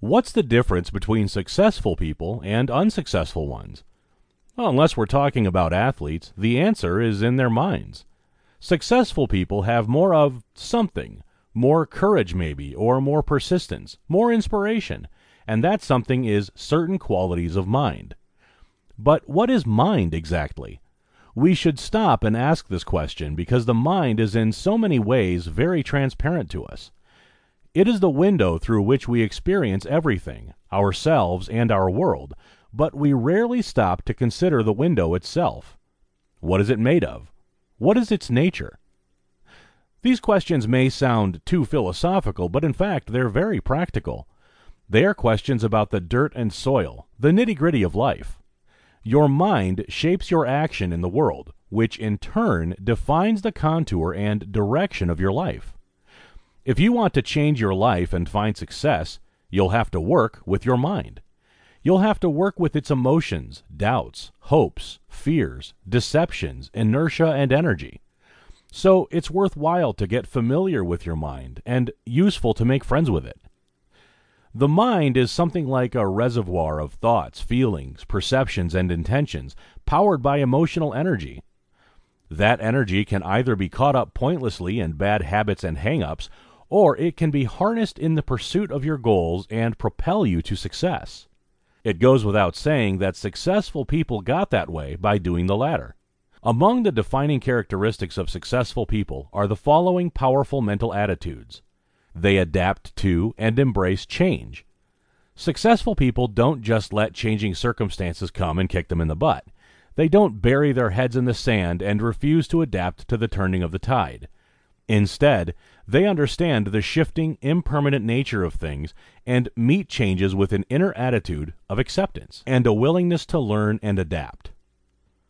What's the difference between successful people and unsuccessful ones? Well, unless we're talking about athletes, the answer is in their minds. Successful people have more of something, more courage maybe, or more persistence, more inspiration, and that something is certain qualities of mind. But what is mind exactly? We should stop and ask this question because the mind is in so many ways very transparent to us. It is the window through which we experience everything, ourselves and our world, but we rarely stop to consider the window itself. What is it made of? What is its nature? These questions may sound too philosophical, but in fact they're very practical. They are questions about the dirt and soil, the nitty gritty of life. Your mind shapes your action in the world, which in turn defines the contour and direction of your life. If you want to change your life and find success, you'll have to work with your mind. You'll have to work with its emotions, doubts, hopes, fears, deceptions, inertia, and energy. So it's worthwhile to get familiar with your mind and useful to make friends with it. The mind is something like a reservoir of thoughts, feelings, perceptions, and intentions, powered by emotional energy. That energy can either be caught up pointlessly in bad habits and hang ups, or it can be harnessed in the pursuit of your goals and propel you to success. It goes without saying that successful people got that way by doing the latter. Among the defining characteristics of successful people are the following powerful mental attitudes they adapt to and embrace change. Successful people don't just let changing circumstances come and kick them in the butt. They don't bury their heads in the sand and refuse to adapt to the turning of the tide. Instead, they understand the shifting, impermanent nature of things and meet changes with an inner attitude of acceptance and a willingness to learn and adapt.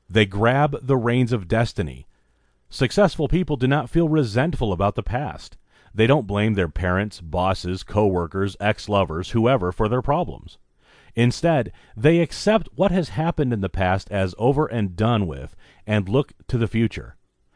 They grab the reins of destiny. Successful people do not feel resentful about the past. They don't blame their parents, bosses, coworkers, ex-lovers, whoever for their problems. Instead, they accept what has happened in the past as over and done with and look to the future.